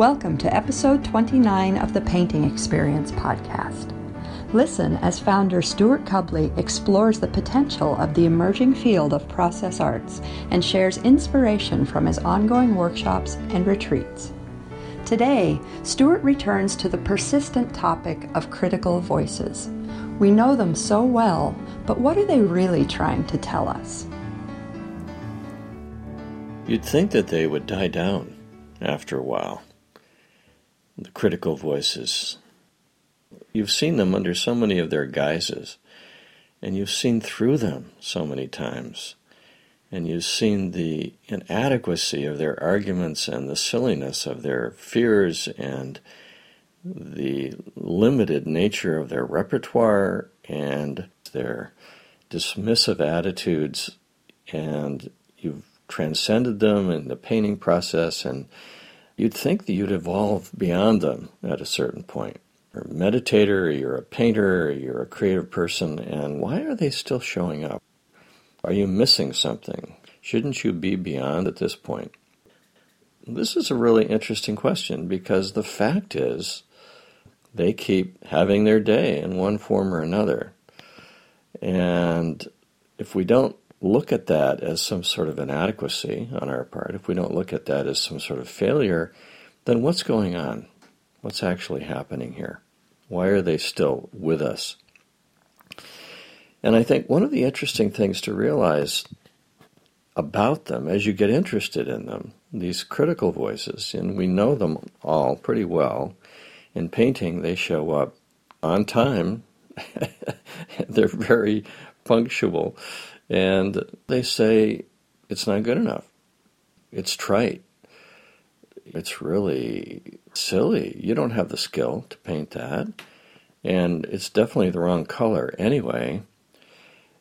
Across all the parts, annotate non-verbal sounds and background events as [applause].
Welcome to episode 29 of the Painting Experience podcast. Listen as founder Stewart Cubley explores the potential of the emerging field of process arts and shares inspiration from his ongoing workshops and retreats. Today, Stewart returns to the persistent topic of critical voices. We know them so well, but what are they really trying to tell us? You'd think that they would die down after a while. The critical voices. You've seen them under so many of their guises, and you've seen through them so many times, and you've seen the inadequacy of their arguments and the silliness of their fears and the limited nature of their repertoire and their dismissive attitudes, and you've transcended them in the painting process, and you'd think that you'd evolve beyond them at a certain point. You're a meditator, you're a painter, you're a creative person, and why are they still showing up? Are you missing something? Shouldn't you be beyond at this point? This is a really interesting question because the fact is they keep having their day in one form or another. And if we don't look at that as some sort of inadequacy on our part, if we don't look at that as some sort of failure, then what's going on? What's actually happening here? Why are they still with us? And I think one of the interesting things to realize about them as you get interested in them, these critical voices, and we know them all pretty well. In painting, they show up on time, [laughs] they're very punctual, and they say it's not good enough. It's trite. It's really silly. You don't have the skill to paint that. And it's definitely the wrong color anyway.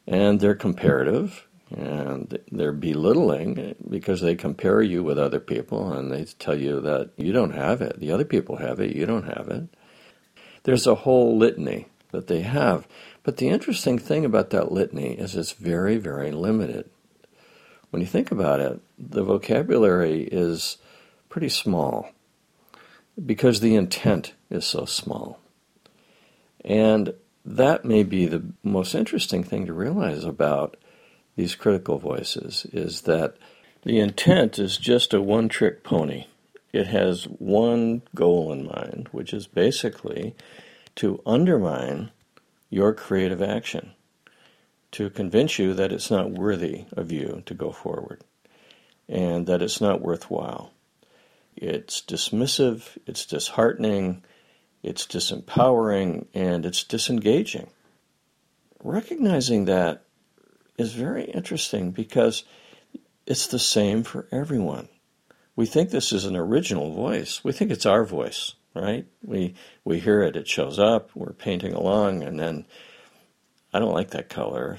And they're comparative and they're belittling because they compare you with other people and they tell you that you don't have it. The other people have it, you don't have it. There's a whole litany that they have. But the interesting thing about that litany is it's very, very limited. When you think about it, the vocabulary is pretty small because the intent is so small. And that may be the most interesting thing to realize about these critical voices is that the intent is just a one trick pony. It has one goal in mind, which is basically to undermine your creative action, to convince you that it's not worthy of you to go forward and that it's not worthwhile. It's dismissive, it's disheartening, it's disempowering, and it's disengaging. Recognizing that is very interesting because it's the same for everyone. We think this is an original voice. We think it's our voice, right? We we hear it, it shows up, we're painting along, and then I don't like that color.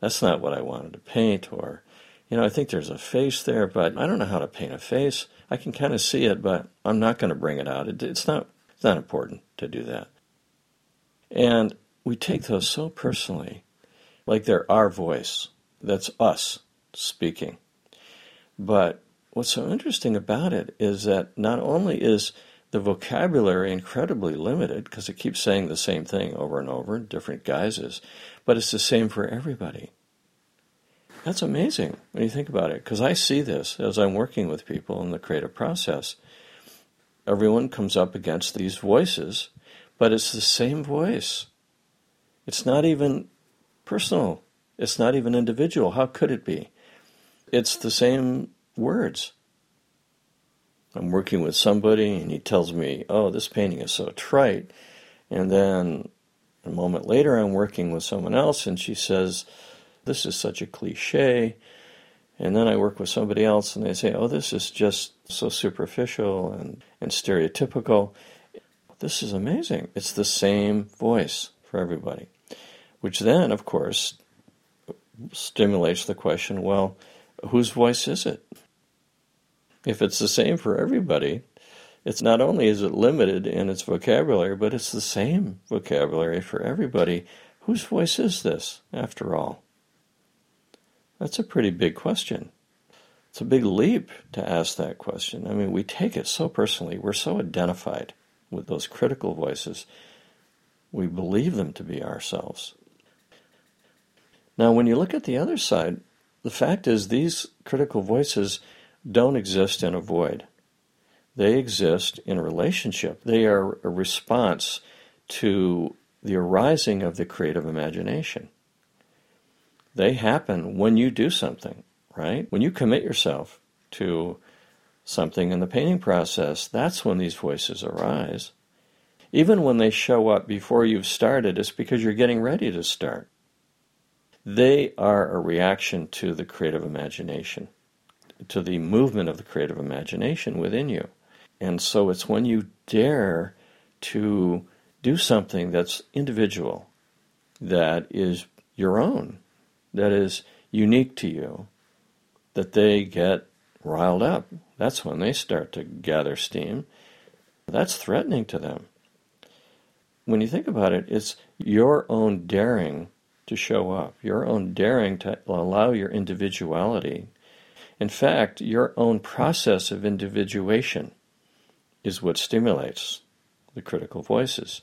That's not what I wanted to paint, or you know, I think there's a face there, but I don't know how to paint a face. I can kind of see it, but I'm not going to bring it out. It, it's not it's not important to do that. And we take those so personally, like they're our voice. That's us speaking. But what's so interesting about it is that not only is the vocabulary incredibly limited because it keeps saying the same thing over and over in different guises, but it's the same for everybody. That's amazing when you think about it, because I see this as I'm working with people in the creative process. Everyone comes up against these voices, but it's the same voice. It's not even personal, it's not even individual. How could it be? It's the same words. I'm working with somebody and he tells me, oh, this painting is so trite. And then a moment later, I'm working with someone else and she says, this is such a cliche. And then I work with somebody else and they say, oh, this is just so superficial and, and stereotypical. This is amazing. It's the same voice for everybody, which then, of course, stimulates the question well, whose voice is it? If it's the same for everybody, it's not only is it limited in its vocabulary, but it's the same vocabulary for everybody. Whose voice is this, after all? That's a pretty big question. It's a big leap to ask that question. I mean, we take it so personally. We're so identified with those critical voices. We believe them to be ourselves. Now, when you look at the other side, the fact is these critical voices don't exist in a void. They exist in relationship. They are a response to the arising of the creative imagination. They happen when you do something right? When you commit yourself to something in the painting process, that's when these voices arise. Even when they show up before you've started, it's because you're getting ready to start. They are a reaction to the creative imagination, to the movement of the creative imagination within you. And so it's when you dare to do something that's individual, that is your own, that is unique to you, that they get riled up. That's when they start to gather steam. That's threatening to them. When you think about it, it's your own daring to show up, your own daring to allow your individuality. In fact, your own process of individuation is what stimulates the critical voices.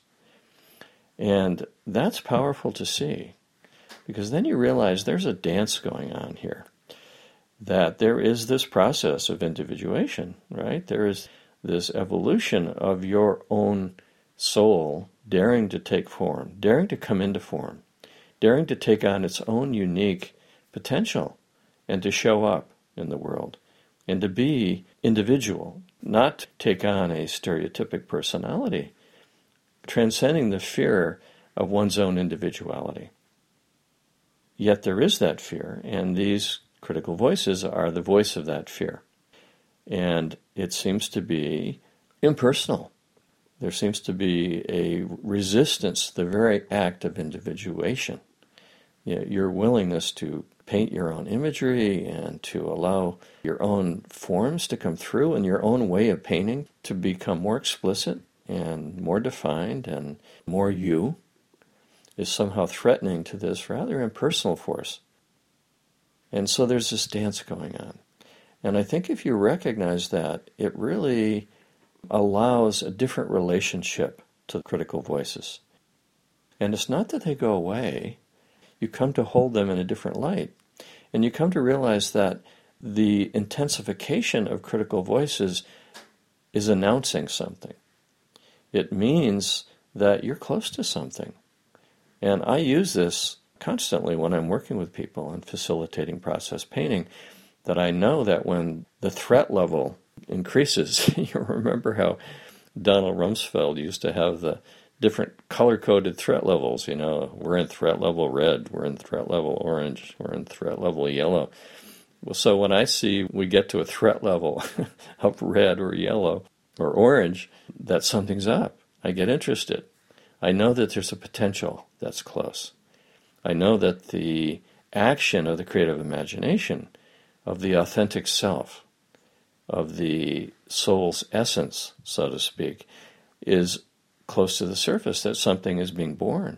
And that's powerful to see because then you realize there's a dance going on here that there is this process of individuation, right? There is this evolution of your own soul daring to take form, daring to come into form, daring to take on its own unique potential and to show up in the world and to be individual, not take on a stereotypic personality, transcending the fear of one's own individuality. Yet there is that fear, and these critical voices are the voice of that fear. And it seems to be impersonal. There seems to be a resistance to the very act of individuation. You know, your willingness to paint your own imagery and to allow your own forms to come through and your own way of painting to become more explicit and more defined and more you is somehow threatening to this rather impersonal force. And so there's this dance going on. And I think if you recognize that, it really allows a different relationship to critical voices. And it's not that they go away, you come to hold them in a different light. And you come to realize that the intensification of critical voices is announcing something. It means that you're close to something. And I use this constantly when I'm working with people and facilitating process painting that I know that when the threat level increases, [laughs] you remember how Donald Rumsfeld used to have the different color coded threat levels. You know, we're in threat level red, we're in threat level orange, we're in threat level yellow. Well, so when I see we get to a threat level [laughs] of red or yellow or orange, that something's up. I get interested. I know that there's a potential that's close. I know that the action of the creative imagination, of the authentic self, of the soul's essence, so to speak, is close to the surface, that something is being born.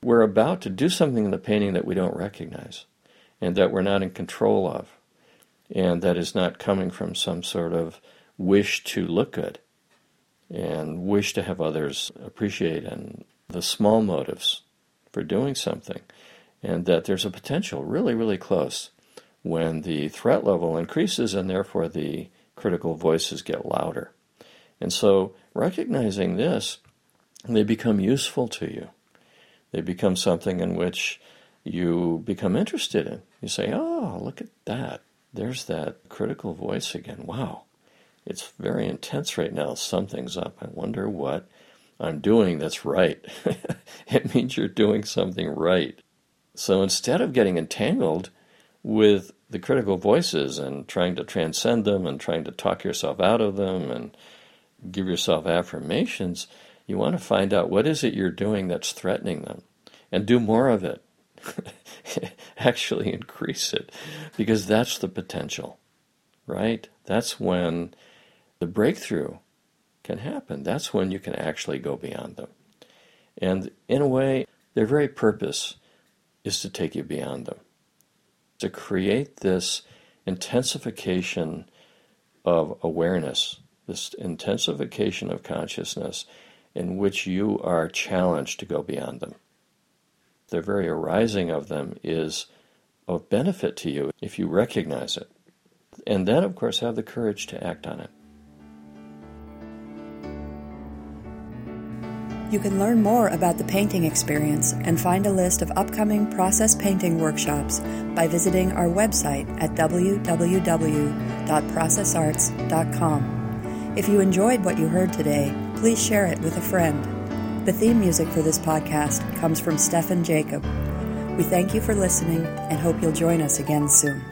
We're about to do something in the painting that we don't recognize and that we're not in control of, and that is not coming from some sort of wish to look good and wish to have others appreciate and the small motives for doing something, and that there's a potential really, really close when the threat level increases and therefore the critical voices get louder. And so, recognizing this, they become useful to you. They become something in which you become interested in. You say, Oh, look at that. There's that critical voice again. Wow. It's very intense right now. Something's up. I wonder what I'm doing that's right. [laughs] it means you're doing something right. So instead of getting entangled with the critical voices and trying to transcend them and trying to talk yourself out of them and give yourself affirmations, you want to find out what is it you're doing that's threatening them and do more of it. [laughs] Actually increase it because that's the potential, right? That's when the breakthrough can happen. That's when you can actually go beyond them. And in a way, their very purpose is to take you beyond them, to create this intensification of awareness, this intensification of consciousness in which you are challenged to go beyond them. The very arising of them is of benefit to you if you recognize it. And then, of course, have the courage to act on it. You can learn more about the painting experience and find a list of upcoming process painting workshops by visiting our website at www.processarts.com. If you enjoyed what you heard today, please share it with a friend. The theme music for this podcast comes from Stefan Jacob. We thank you for listening and hope you'll join us again soon.